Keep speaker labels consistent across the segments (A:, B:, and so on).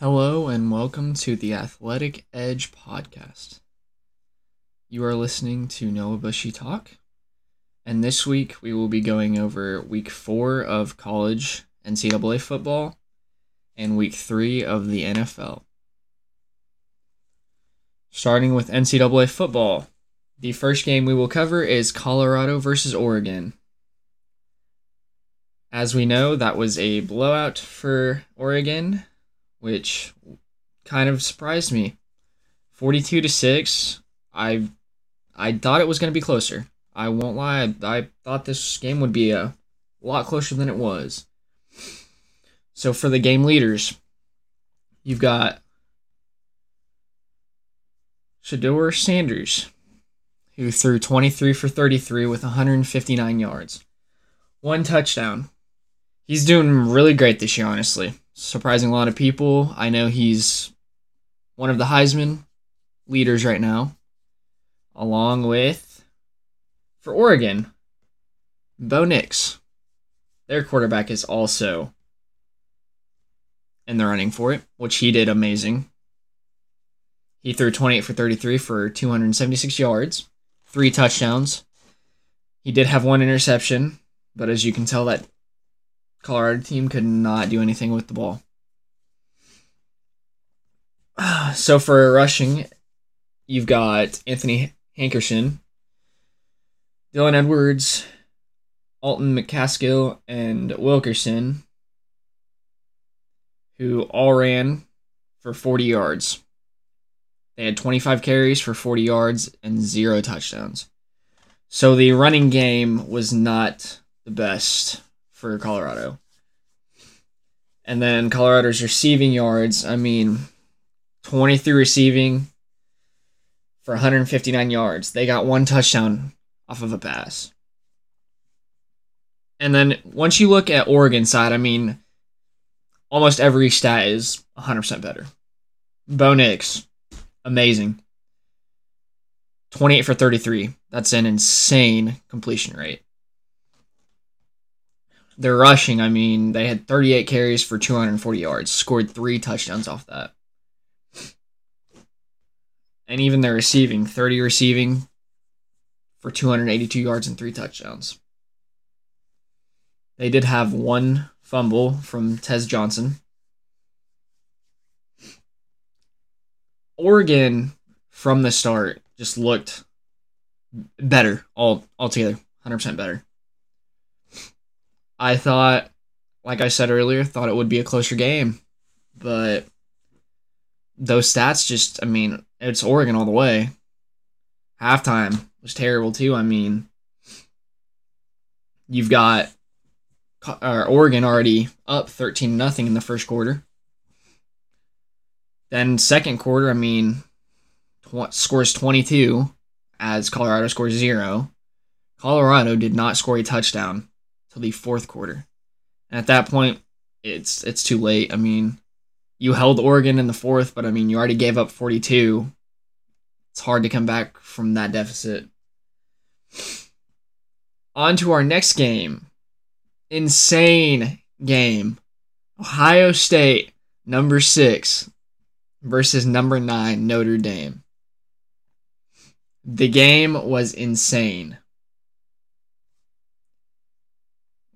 A: Hello and welcome to the Athletic Edge podcast. You are listening to Noah Bushy Talk, and this week we will be going over week four of college NCAA football and week three of the NFL. Starting with NCAA football, the first game we will cover is Colorado versus Oregon. As we know, that was a blowout for Oregon, which kind of surprised me. 42 to 6. I I thought it was going to be closer. I won't lie. I, I thought this game would be a lot closer than it was. So for the game leaders, you've got Shedeur Sanders, who threw 23 for 33 with 159 yards. One touchdown. He's doing really great this year, honestly. Surprising a lot of people. I know he's one of the Heisman leaders right now, along with, for Oregon, Bo Nix. Their quarterback is also in the running for it, which he did amazing. He threw 28 for 33 for 276 yards, three touchdowns. He did have one interception, but as you can tell, that Colorado team could not do anything with the ball. So for rushing, you've got Anthony Hankerson, Dylan Edwards, Alton McCaskill, and Wilkerson, who all ran for 40 yards. They had 25 carries for 40 yards and zero touchdowns. So the running game was not the best for Colorado. And then Colorado's receiving yards, I mean, 23 receiving for 159 yards. They got one touchdown off of a pass. And then once you look at Oregon side, I mean, almost every stat is 100% better. Bo Nix, amazing. 28 for 33. That's an insane completion rate. They're rushing, I mean, they had 38 carries for 240 yards, scored three touchdowns off that. And even their receiving, 30 receiving for 282 yards and three touchdowns. They did have one fumble from Tez Johnson. Oregon from the start just looked better all altogether, 100% better. I thought like I said earlier, thought it would be a closer game, but those stats just I mean, it's Oregon all the way. Halftime was terrible too. I mean, you've got Oregon already up 13 nothing in the first quarter. Then second quarter, I mean, tw- scores 22 as Colorado scores 0. Colorado did not score a touchdown till the fourth quarter. And at that point, it's it's too late. I mean, you held Oregon in the fourth, but I mean, you already gave up 42. It's hard to come back from that deficit. On to our next game. Insane game. Ohio State, number six, versus number nine, Notre Dame. The game was insane.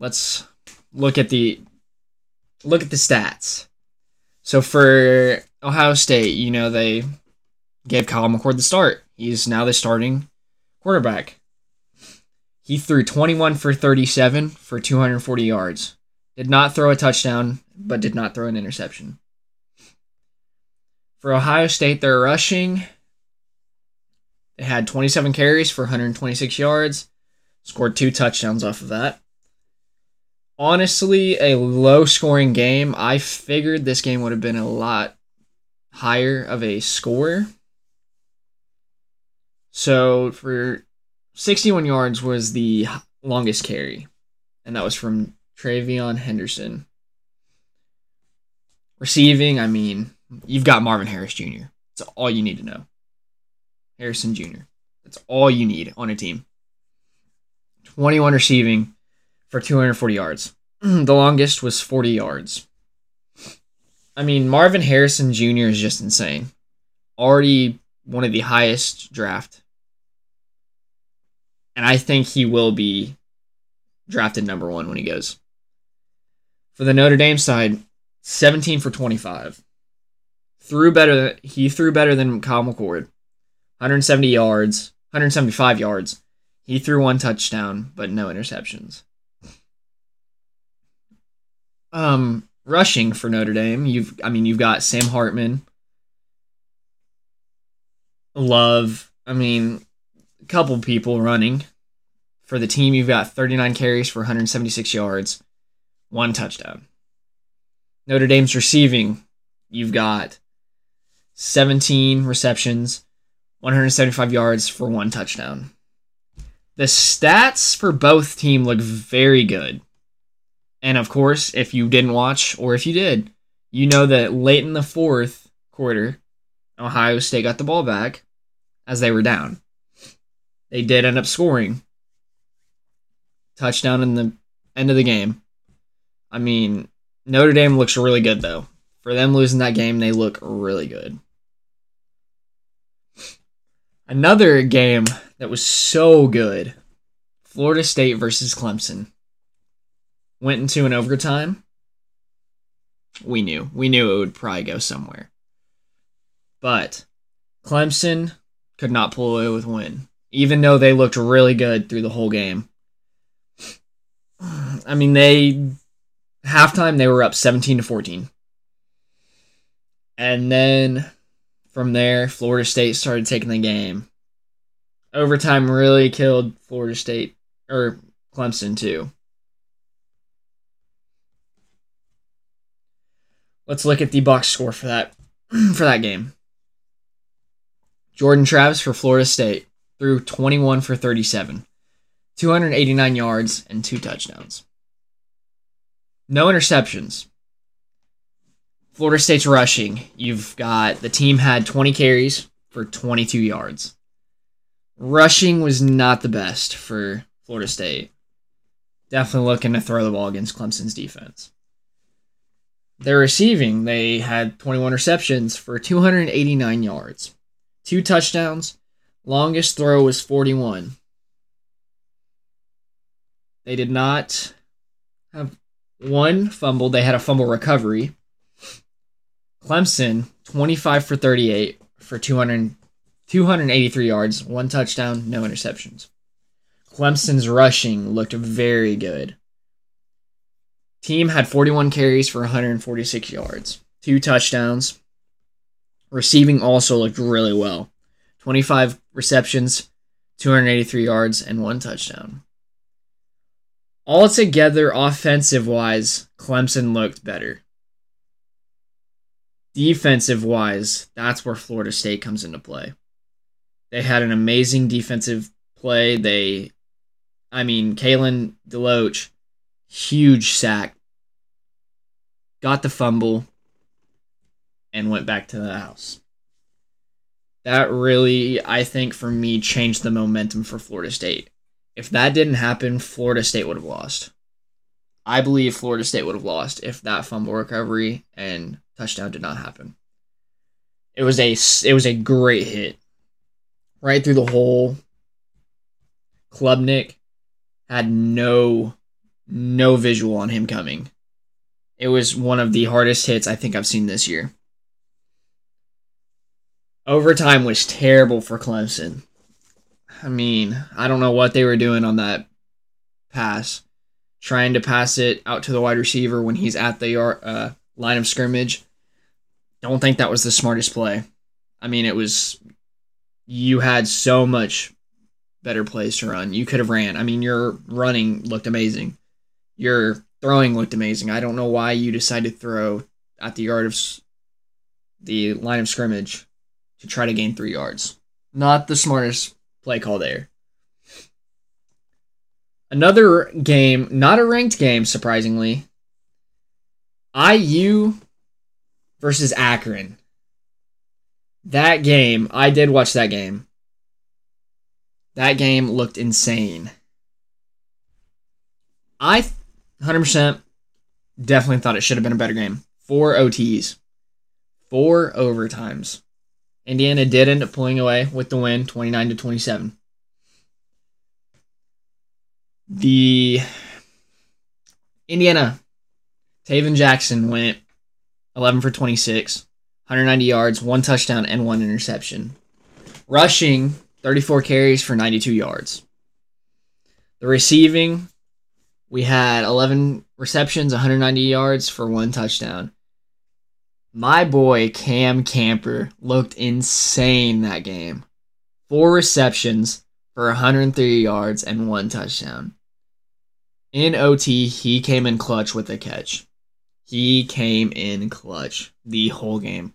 A: Let's look at the look at the stats. So for Ohio State, you know they gave Kyle McCord the start. He's now the starting quarterback. He threw 21 for 37 for 240 yards. Did not throw a touchdown, but did not throw an interception. For Ohio State, they're rushing. They had 27 carries for 126 yards, scored two touchdowns off of that. Honestly, a low scoring game. I figured this game would have been a lot higher of a score. So for 61 yards was the longest carry, and that was from TreVeyon Henderson. Receiving, I mean, you've got Marvin Harris Jr. That's all you need to know. Harrison Jr. That's all you need on a team. 21 receiving for 240 yards. the longest was 40 yards. I mean, Marvin Harrison Jr. is just insane. Already one of the highest draft. And I think he will be drafted number one when he goes. For the Notre Dame side, 17 for 25. Threw better. He threw better than Kyle McCord. 170 yards, 175 yards. He threw one touchdown, but no interceptions. Um, rushing for Notre Dame, you've I mean you've got Sam Hartman, Love. I mean, a couple people running for the team. You've got 39 carries for 176 yards, one touchdown. Notre Dame's receiving, you've got 17 receptions, 175 yards for one touchdown. The stats for both team look very good. And of course, if you didn't watch or if you did, you know that late in the fourth quarter, Ohio State got the ball back as they were down. They did end up scoring. Touchdown in the end of the game. I mean, Notre Dame looks really good though. For them losing that game, they look really good. Another game that was so good Florida State versus Clemson. Went into an overtime. We knew. We knew it would probably go somewhere. But Clemson could not pull away with win, even though they looked really good through the whole game. I mean, they halftime they were up 17 to 14. And then from there, Florida State started taking the game. Overtime really killed Florida State or Clemson too. Let's look at the box score for that for that game. Jordan Travis for Florida State threw 21 for 37, 289 yards and two touchdowns. No interceptions. Florida State's rushing. You've got the team had 20 carries for 22 yards. Rushing was not the best for Florida State. Definitely looking to throw the ball against Clemson's defense. Their receiving, they had 21 receptions for 289 yards, two touchdowns. Longest throw was 41. They did not have one fumble. They had a fumble recovery. Clemson, 25 for 38 for 200, 283 yards, one touchdown, no interceptions. Clemson's rushing looked very good. Team had 41 carries for 146 yards, two touchdowns. Receiving also looked really well 25 receptions, 283 yards, and one touchdown. Altogether, offensive wise, Clemson looked better. Defensive wise, that's where Florida State comes into play. They had an amazing defensive play. They, I mean, Kalen DeLoach, huge sack, got the fumble, and went back to the house. That really, I think, for me, changed the momentum for Florida State. If that didn't happen, Florida State would have lost. I believe Florida State would have lost if that fumble recovery and touchdown did not happen. It was a it was a great hit right through the hole. Klubnik had no no visual on him coming. It was one of the hardest hits I think I've seen this year. Overtime was terrible for Clemson. I mean, I don't know what they were doing on that pass. Trying to pass it out to the wide receiver when he's at the uh, line of scrimmage. Don't think that was the smartest play. I mean, it was. You had so much better plays to run. You could have ran. I mean, your running looked amazing. Your throwing looked amazing. I don't know why you decided to throw at the yard of the line of scrimmage to try to gain three yards. Not the smartest play call there. Another game, not a ranked game, surprisingly. IU versus Akron. That game, I did watch that game. That game looked insane. I 100% definitely thought it should have been a better game. Four OTs. four overtimes. Indiana did end up pulling away with the win, 29 to 27. The Indiana Tayven Jackson went 11 for 26, 190 yards, one touchdown, and one interception. Rushing, 34 carries for 92 yards. The receiving, we had 11 receptions, 190 yards for one touchdown. My boy Cam Camper looked insane that game. Four receptions for 130 yards and one touchdown. In OT, he came in clutch with a catch. He came in clutch the whole game.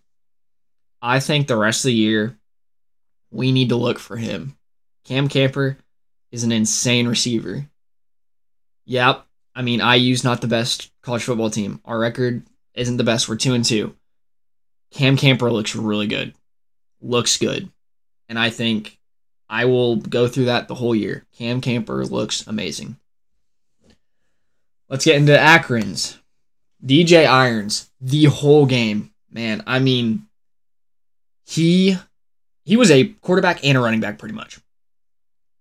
A: I think the rest of the year, we need to look for him. Cam Camper is an insane receiver. Yep. I mean, IU's not the best college football team. Our record isn't the best. We're 2 and 2. Cam Camper looks really good. Looks good. And I think I will go through that the whole year. Cam Camper looks amazing. Let's get into Akron's. DJ Irons, the whole game. Man, I mean, he he was a quarterback and a running back pretty much.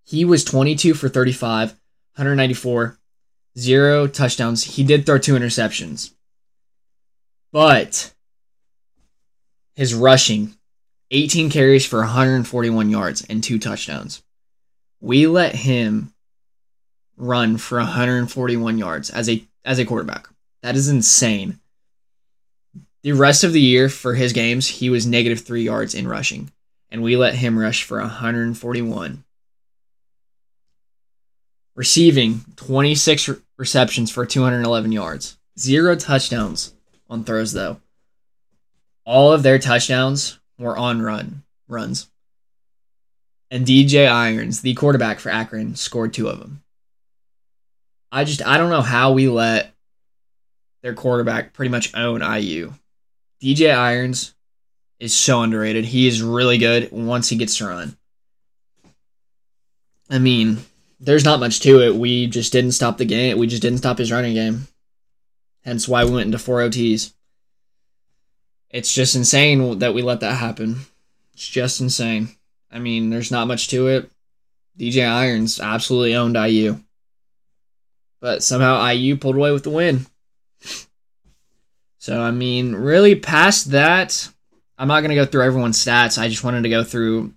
A: He was 22 for 35, 194, zero touchdowns. He did throw two interceptions. But his rushing, 18 carries for 141 yards and two touchdowns. We let him run for 141 yards as a as a quarterback. That is insane. The rest of the year for his games, he was negative 3 yards in rushing, and we let him rush for 141. Receiving 26 receptions for 211 yards. Zero touchdowns on throws though. All of their touchdowns were on run runs. And DJ Irons, the quarterback for Akron, scored two of them. I just I don't know how we let their quarterback pretty much own IU. DJ Irons is so underrated. He is really good once he gets to run. I mean, there's not much to it. We just didn't stop the game. We just didn't stop his running game. Hence why we went into four OTs. It's just insane that we let that happen. It's just insane. I mean, there's not much to it. DJ Irons absolutely owned IU. But somehow IU pulled away with the win. So, I mean, really past that, I'm not going to go through everyone's stats. I just wanted to go through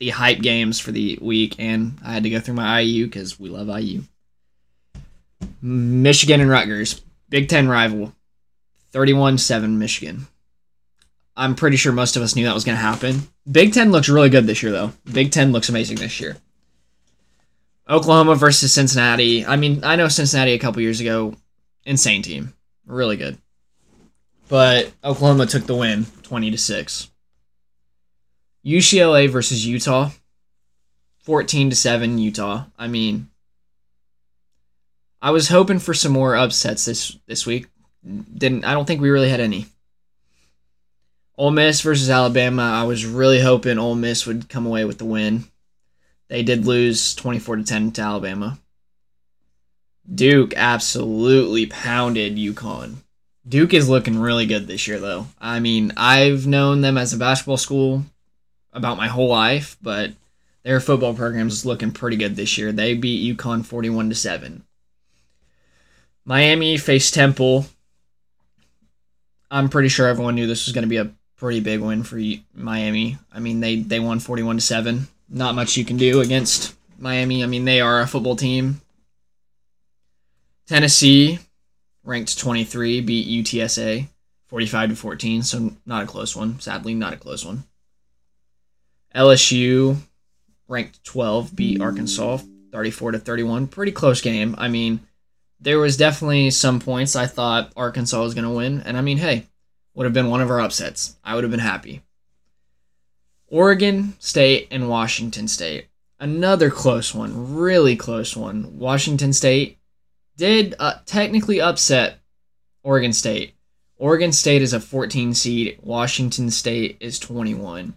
A: the hype games for the week, and I had to go through my IU because we love IU. Michigan and Rutgers, Big Ten rival, 31 7 Michigan. I'm pretty sure most of us knew that was going to happen. Big Ten looks really good this year, though. Big Ten looks amazing this year. Oklahoma versus Cincinnati. I mean, I know Cincinnati a couple years ago, insane team, really good. But Oklahoma took the win, twenty to six. UCLA versus Utah, fourteen to seven Utah. I mean, I was hoping for some more upsets this this week. Didn't I don't think we really had any. Ole Miss versus Alabama. I was really hoping Ole Miss would come away with the win. They did lose 24 to 10 to Alabama. Duke absolutely pounded UConn. Duke is looking really good this year, though. I mean, I've known them as a basketball school about my whole life, but their football program is looking pretty good this year. They beat UConn 41 to 7. Miami faced Temple. I'm pretty sure everyone knew this was going to be a pretty big win for Miami. I mean, they they won 41 to 7 not much you can do against Miami. I mean, they are a football team. Tennessee, ranked 23, beat UTSA 45 to 14, so not a close one. Sadly, not a close one. LSU, ranked 12, beat Arkansas 34 to 31. Pretty close game. I mean, there was definitely some points I thought Arkansas was going to win, and I mean, hey, would have been one of our upsets. I would have been happy. Oregon State and Washington State. Another close one, really close one. Washington State did uh, technically upset Oregon State. Oregon State is a 14 seed, Washington State is 21.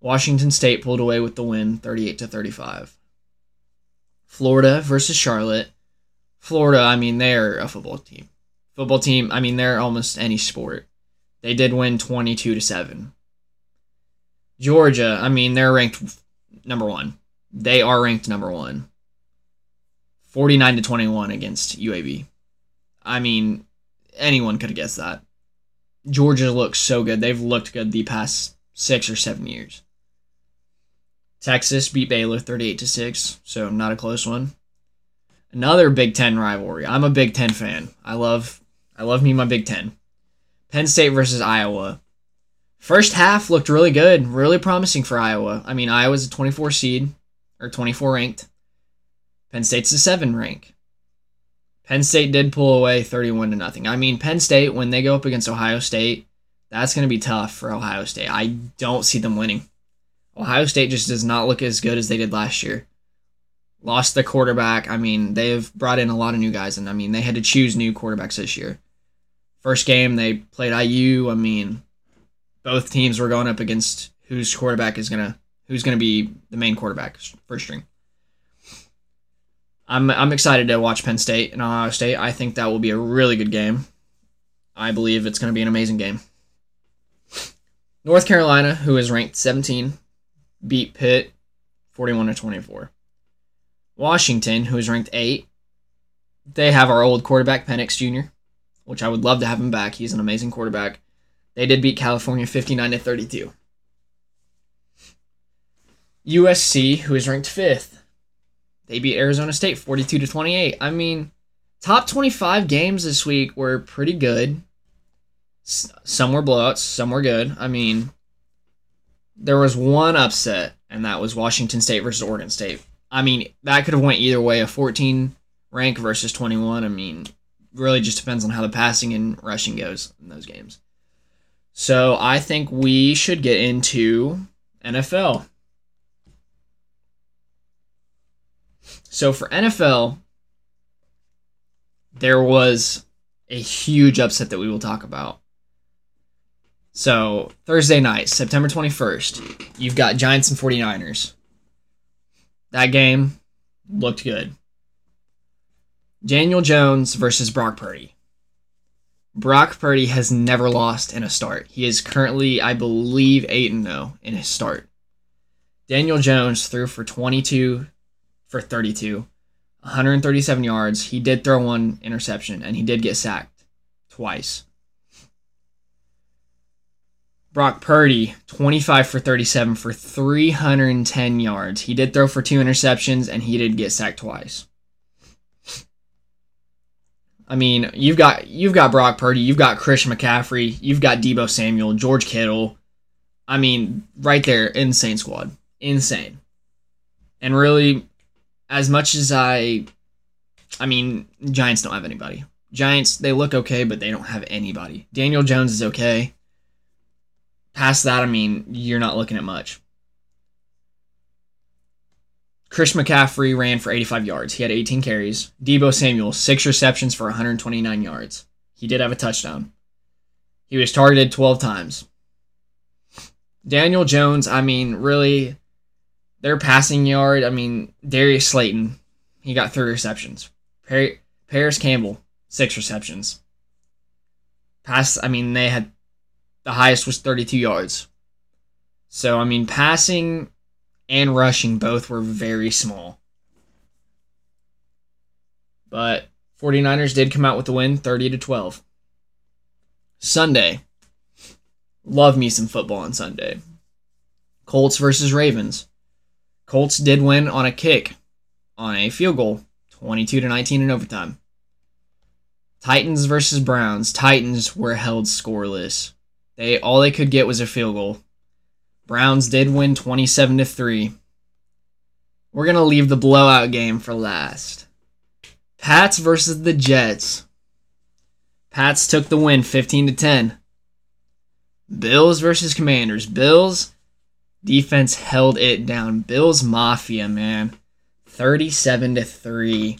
A: Washington State pulled away with the win 38 to 35. Florida versus Charlotte. Florida, I mean, they're a football team. Football team, I mean, they're almost any sport. They did win 22 to 7. Georgia, I mean, they're ranked number 1. They are ranked number 1. 49 to 21 against UAB. I mean, anyone could have guessed that. Georgia looks so good. They've looked good the past 6 or 7 years. Texas beat Baylor 38 to 6, so not a close one. Another Big 10 rivalry. I'm a Big 10 fan. I love I love me my Big 10. Penn State versus Iowa. First half looked really good, really promising for Iowa. I mean, Iowa's a 24 seed or 24 ranked. Penn State's a 7 rank. Penn State did pull away 31 to nothing. I mean, Penn State when they go up against Ohio State, that's going to be tough for Ohio State. I don't see them winning. Ohio State just does not look as good as they did last year. Lost the quarterback. I mean, they've brought in a lot of new guys, and I mean, they had to choose new quarterbacks this year. First game, they played IU. I mean, both teams were going up against whose quarterback is gonna who's gonna be the main quarterback first string. I'm I'm excited to watch Penn State and Ohio State. I think that will be a really good game. I believe it's going to be an amazing game. North Carolina, who is ranked 17, beat Pitt 41 to 24. Washington, who is ranked 8, they have our old quarterback Penix Jr., which I would love to have him back. He's an amazing quarterback. They did beat California 59 to 32. USC, who is ranked 5th, they beat Arizona State 42 to 28. I mean, top 25 games this week were pretty good. Some were blowouts, some were good. I mean, there was one upset, and that was Washington State versus Oregon State. I mean, that could have went either way. A 14 rank versus 21. I mean, really just depends on how the passing and rushing goes in those games. So I think we should get into NFL. So for NFL, there was a huge upset that we will talk about. So, Thursday night, September 21st, you've got Giants and 49ers. That game looked good. Daniel Jones versus Brock Purdy. Brock Purdy has never lost in a start. He is currently, I believe, 8 0 in his start. Daniel Jones threw for 22 for 32, 137 yards. He did throw one interception and he did get sacked twice. Brock Purdy, 25 for 37 for 310 yards. He did throw for two interceptions and he did get sacked twice. I mean, you've got you've got Brock Purdy, you've got Chris McCaffrey, you've got Deebo Samuel, George Kittle. I mean, right there, insane squad. Insane. And really, as much as I I mean, Giants don't have anybody. Giants, they look okay, but they don't have anybody. Daniel Jones is okay. Past that, I mean, you're not looking at much. Chris McCaffrey ran for 85 yards. He had 18 carries. Deebo Samuel, six receptions for 129 yards. He did have a touchdown. He was targeted 12 times. Daniel Jones, I mean, really, their passing yard, I mean, Darius Slayton, he got three receptions. Parris Campbell, six receptions. Pass, I mean, they had the highest was 32 yards. So, I mean, passing and rushing both were very small. But 49ers did come out with the win 30 to 12. Sunday. Love me some football on Sunday. Colts versus Ravens. Colts did win on a kick on a field goal, 22 to 19 in overtime. Titans versus Browns. Titans were held scoreless. They all they could get was a field goal. Browns did win 27 to 3. We're going to leave the blowout game for last. Pats versus the Jets. Pats took the win 15 to 10. Bills versus Commanders. Bills defense held it down. Bills Mafia, man. 37 to 3.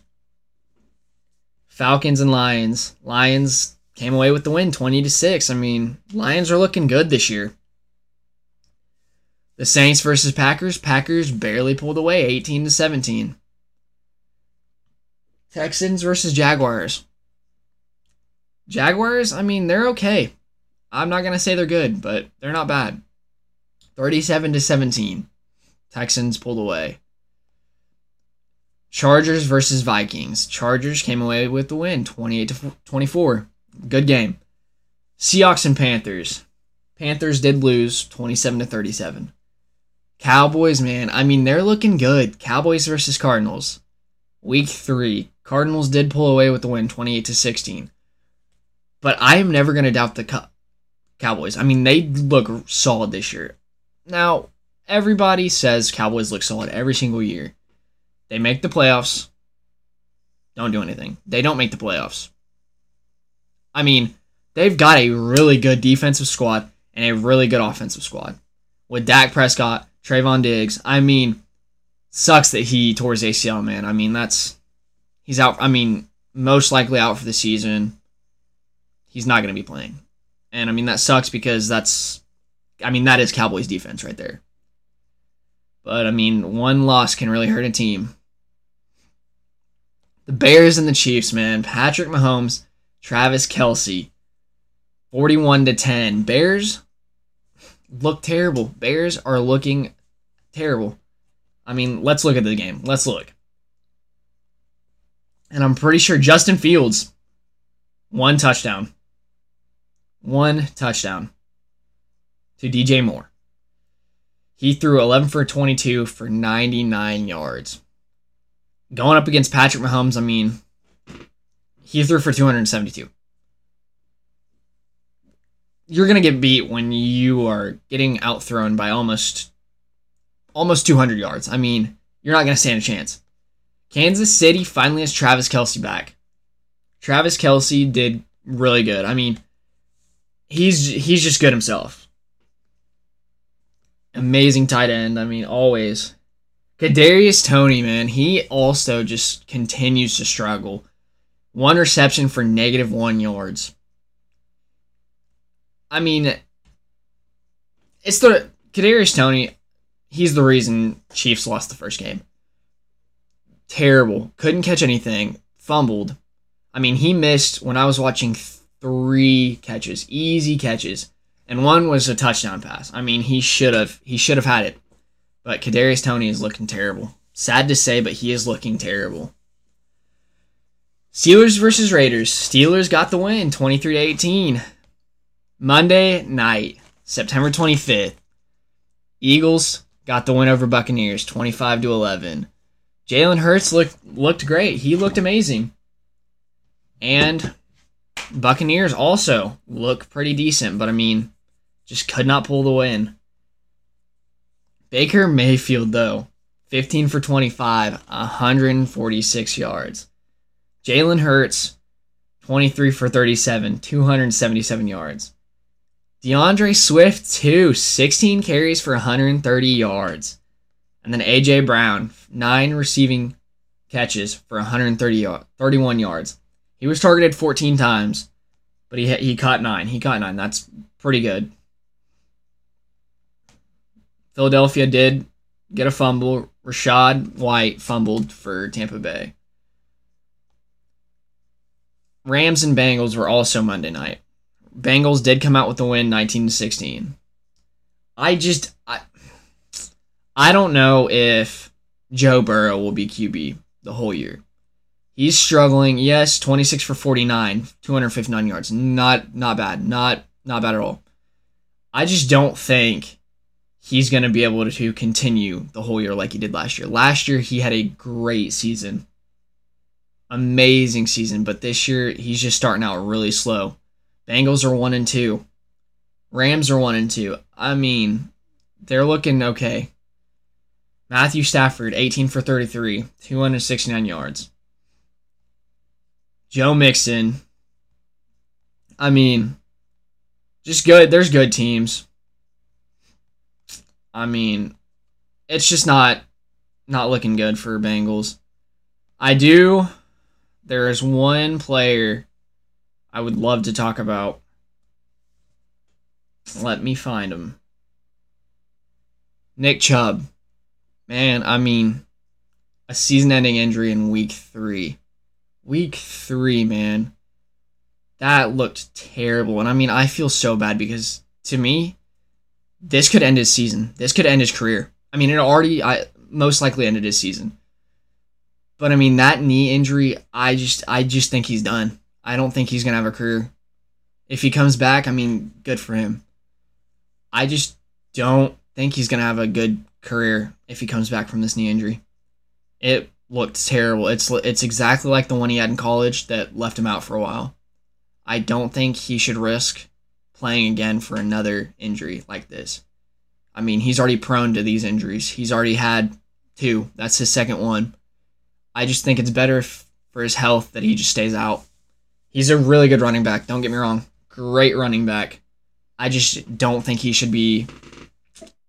A: Falcons and Lions. Lions came away with the win 20 to 6. I mean, Lions are looking good this year. The Saints versus Packers, Packers barely pulled away 18 to 17. Texans versus Jaguars. Jaguars, I mean, they're okay. I'm not gonna say they're good, but they're not bad. 37 to 17. Texans pulled away. Chargers versus Vikings. Chargers came away with the win, 28 to 24. Good game. Seahawks and Panthers. Panthers did lose 27 to 37. Cowboys, man, I mean, they're looking good. Cowboys versus Cardinals. Week 3. Cardinals did pull away with the win, 28 to 16. But I am never going to doubt the Cowboys. I mean, they look solid this year. Now, everybody says Cowboys look solid every single year. They make the playoffs. Don't do anything. They don't make the playoffs. I mean, they've got a really good defensive squad and a really good offensive squad. With Dak Prescott, Trevon Diggs, I mean, sucks that he tore his ACL, man. I mean, that's he's out. I mean, most likely out for the season. He's not going to be playing. And I mean, that sucks because that's, I mean, that is Cowboys defense right there. But I mean, one loss can really hurt a team. The Bears and the Chiefs, man. Patrick Mahomes, Travis Kelce, 41 to 10. Bears look terrible. Bears are looking terrible. I mean, let's look at the game. Let's look. And I'm pretty sure Justin Fields, one touchdown. One touchdown to DJ Moore. He threw 11 for 22 for 99 yards. Going up against Patrick Mahomes, I mean, he threw for 272. You're going to get beat when you are getting outthrown by almost almost 200 yards. I mean, you're not going to stand a chance. Kansas City finally has Travis Kelce back. Travis Kelce did really good. I mean, he's he's just good himself. Amazing tight end. I mean, always. Kadarius Toney, man, he also just continues to struggle. One reception for negative one yards. I mean, it's the Kadarius Toney. He's the reason Chiefs lost the first game. Terrible. Couldn't catch anything. Fumbled. I mean, he missed when I was watching three catches, easy catches, and one was a touchdown pass. I mean, he should have he should have had it. But Kadarius Toney is looking terrible. Sad to say, but he is looking terrible. Steelers versus Raiders. Steelers got the win, 23 to 18. Monday night, September 25th. Eagles got the win over Buccaneers, 25 to 11. Jalen Hurts looked looked great. He looked amazing. And Buccaneers also look pretty decent, but I mean, just could not pull the win. Baker Mayfield, though, 15 for 25, 146 yards. Jalen Hurts, 23 for 37, 277 yards. D'Andre Swift, too, 16 carries for 130 yards. And then A.J. Brown, 9 receiving catches for 130 31 yards. He was targeted 14 times, but he he caught 9. He caught 9. That's pretty good. Philadelphia did get a fumble. Rachaad White fumbled for Tampa Bay. Rams and Bengals were also Monday night. Bengals did come out with the win 19 to 16. I just I, I don't know if Joe Burrow will be QB the whole year. He's struggling. Yes, 26 for 49, 259 yards. Not not bad. Not not bad at all. I just don't think he's going to be able to continue the whole year like he did last year. Last year, he had a great season. Amazing season, but this year, he's just starting out really slow. Bengals are 1 and 2. Rams are 1 and 2. I mean, they're looking okay. Matthew Stafford, 18 for 33, 269 yards. Joe Mixon. I mean, just good. There's good teams. I mean, it's just not not looking good for Bengals. I do. There is one player I would love to talk about. Let me find him. Nick Chubb. Man, I mean, a season ending injury in week three. Week three, man. that looked terrible. And I mean, I feel so bad because to me, this could end his season. This could end his career. I mean, it already I most likely ended his season. But I mean, that knee injury, I just I just think he's done. I don't think he's to have a career. If he comes back, I mean, good for him. I just don't think he's to have a good career if he comes back from this knee injury. It looked terrible. It's it's exactly like the one he had in college that left him out for a while. I don't think he should risk playing again for another injury like this. I mean, he's already prone to these injuries. He's already had two. That's his second one. I just think it's better for his health that he just stays out. He's a really good running back. Don't get me wrong. Great running back. I just don't think he should be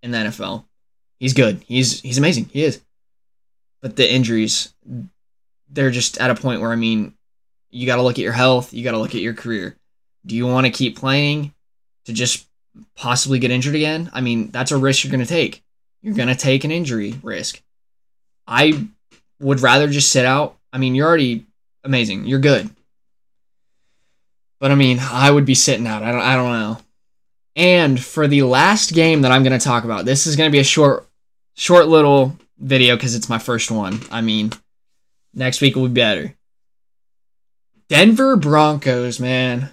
A: in the NFL. He's good. He's he's amazing. He is. But the injuries, they're just at a point where I mean, you got to look at your health. You got to look at your career. Do you want to keep playing to just possibly get injured again? I mean, that's a risk you're going to take. You're going to take an injury risk. I would rather just sit out. I mean, you're already amazing. You're good. But I mean, I would be sitting out. I don't I don't know. And for the last game that I'm going to talk about, this is going to be a short short little video cuz it's my first one. I mean, next week will be better. Denver Broncos, man.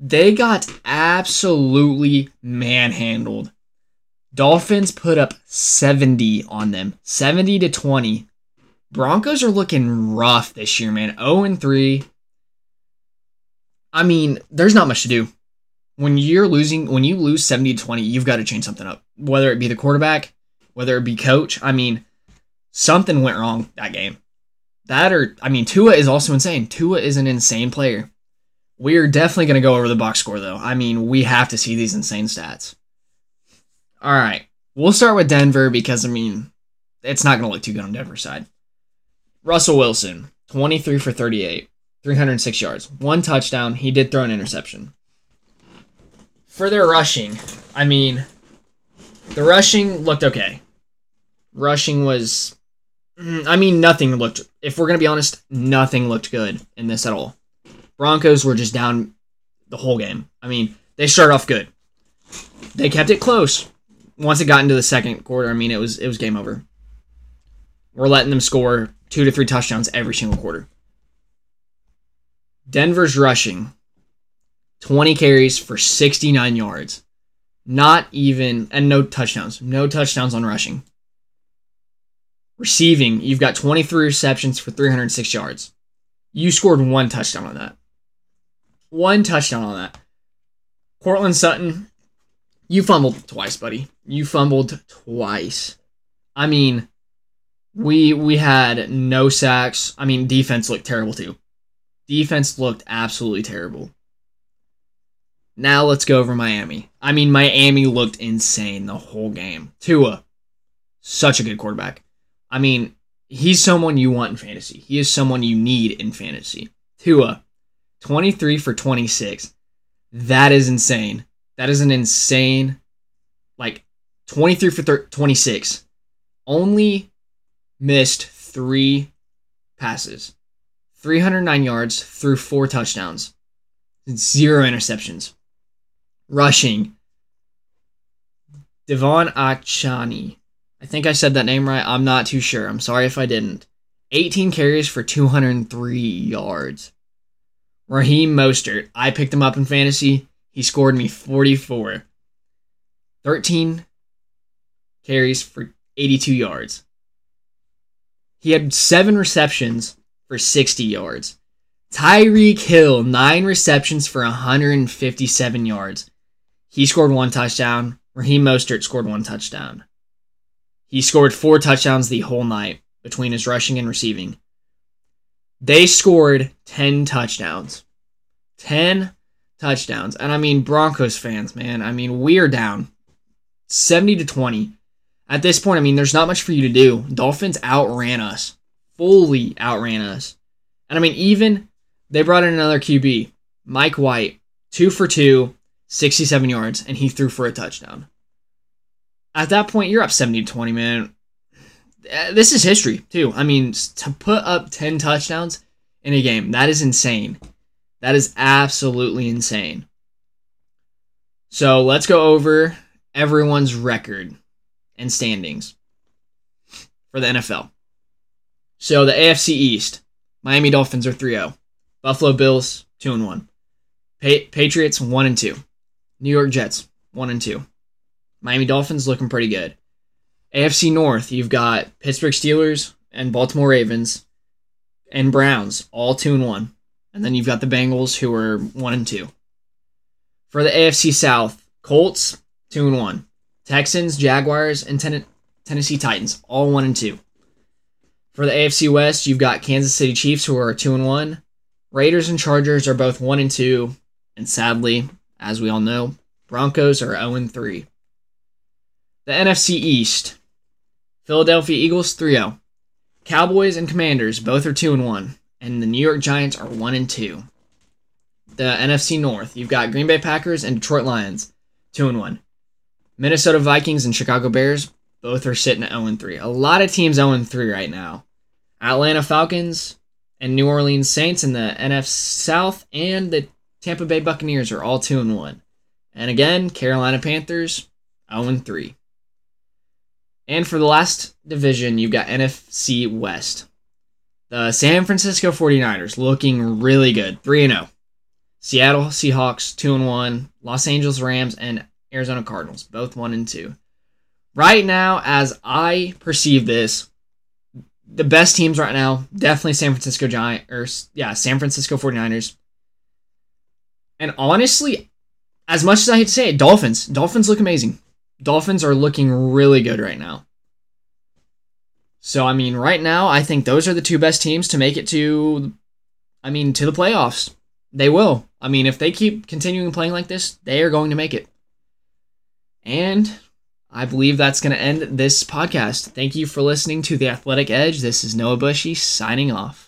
A: They got absolutely manhandled. Dolphins put up 70 on them. 70 to 20. Broncos are looking rough this year, man. 0 and 3. I mean, there's not much to do. When you're losing, when you lose 70 to 20, you've got to change something up. Whether it be the quarterback, whether it be coach. I mean, something went wrong that game. That or, I mean, Tua is also insane. Tua is an insane player. We're definitely going to go over the box score, though. I mean, we have to see these insane stats. All right. We'll start with Denver because, I mean, it's not going to look too good on Denver's side. Russell Wilson, 23 for 38, 306 yards, one touchdown. He did throw an interception. For their rushing, I mean, the rushing looked okay. Rushing was, mm, I mean, nothing looked, if we're going to be honest, nothing looked good in this at all. Broncos were just down the whole game. I mean, they started off good. They kept it close. Once it got into the second quarter, I mean, it was it was game over. We're letting them score two to three touchdowns every single quarter. Denver's rushing 20 carries for 69 yards. Not even, and no touchdowns. No touchdowns on rushing. Receiving, you've got 23 receptions for 306 yards. You scored one touchdown on that. One touchdown on that. Courtland Sutton, you fumbled twice, buddy. You fumbled twice. I mean, we we had no sacks. I mean, defense looked terrible too. Defense looked absolutely terrible. Now let's go over Miami. I mean, Miami looked insane the whole game. Tua, such a good quarterback. I mean, he's someone you want in fantasy. He is someone you need in fantasy. Tua, 23 for 26. That is insane. That is an insane, like 23 for 26. Only missed three passes, 309 yards through four touchdowns, zero interceptions. Rushing, Devon Achani. I think I said that name right. I'm not too sure. I'm sorry if I didn't. 18 carries for 203 yards. Raheem Mostert. I picked him up in fantasy. He scored me 44. 13 carries for 82 yards. He had seven receptions for 60 yards. Tyreek Hill, nine receptions for 157 yards. He scored one touchdown. Raheem Mostert scored one touchdown. He scored four touchdowns the whole night between his rushing and receiving. They scored 10 touchdowns. 10 touchdowns. And I mean, Broncos fans, man, I mean, we are down 70 to 20. At this point, I mean, there's not much for you to do. Dolphins outran us, fully outran us. And I mean, even they brought in another QB, Mike White, two for two, 67 yards, and he threw for a touchdown. At that point, you're up 70 to 20, man. Uh, this is history too. I mean, to put up 10 touchdowns in a game, that is insane. That is absolutely insane. So let's go over everyone's record and standings for the NFL. So the AFC East, Miami Dolphins are 3-0. Buffalo Bills 2 and 1. Pa- Patriots 1 and 2. New York Jets 1 and 2. Miami Dolphins looking pretty good. AFC North, you've got Pittsburgh Steelers and Baltimore Ravens and Browns all 2 and 1. And then you've got the Bengals who are 1 and 2. For the AFC South, Colts 2 and 1. Texans, Jaguars and Ten- Tennessee Titans all 1 and 2. For the AFC West, you've got Kansas City Chiefs who are 2 and 1. Raiders and Chargers are both 1 and 2, and sadly, as we all know, Broncos are 0 and 3. The NFC East. Philadelphia Eagles 3-0. Cowboys and Commanders both are 2 and 1, and the New York Giants are 1 and 2. The NFC North, you've got Green Bay Packers and Detroit Lions 2 and 1. Minnesota Vikings and Chicago Bears both are sitting at 0 and 3. A lot of teams 0 and 3 right now. Atlanta Falcons and New Orleans Saints in the NFC South and the Tampa Bay Buccaneers are all 2 and 1. And again, Carolina Panthers 0 and 3. And for the last division, you've got NFC West. The San Francisco 49ers looking really good, 3 0. Seattle Seahawks 2 and 1, Los Angeles Rams and Arizona Cardinals both 1 and 2. Right now as I perceive this, the best teams right now, definitely San Francisco Giant or yeah, San Francisco 49ers. And honestly, as much as I hate to say it, Dolphins. Dolphins look amazing. Dolphins are looking really good right now. So I mean, right now I think those are the two best teams to make it to I mean, to the playoffs. They will. I mean, if they keep continuing playing like this, they are going to make it. And I believe that's going to end this podcast. Thank you for listening to The Athletic Edge. This is Noah Bushy signing off.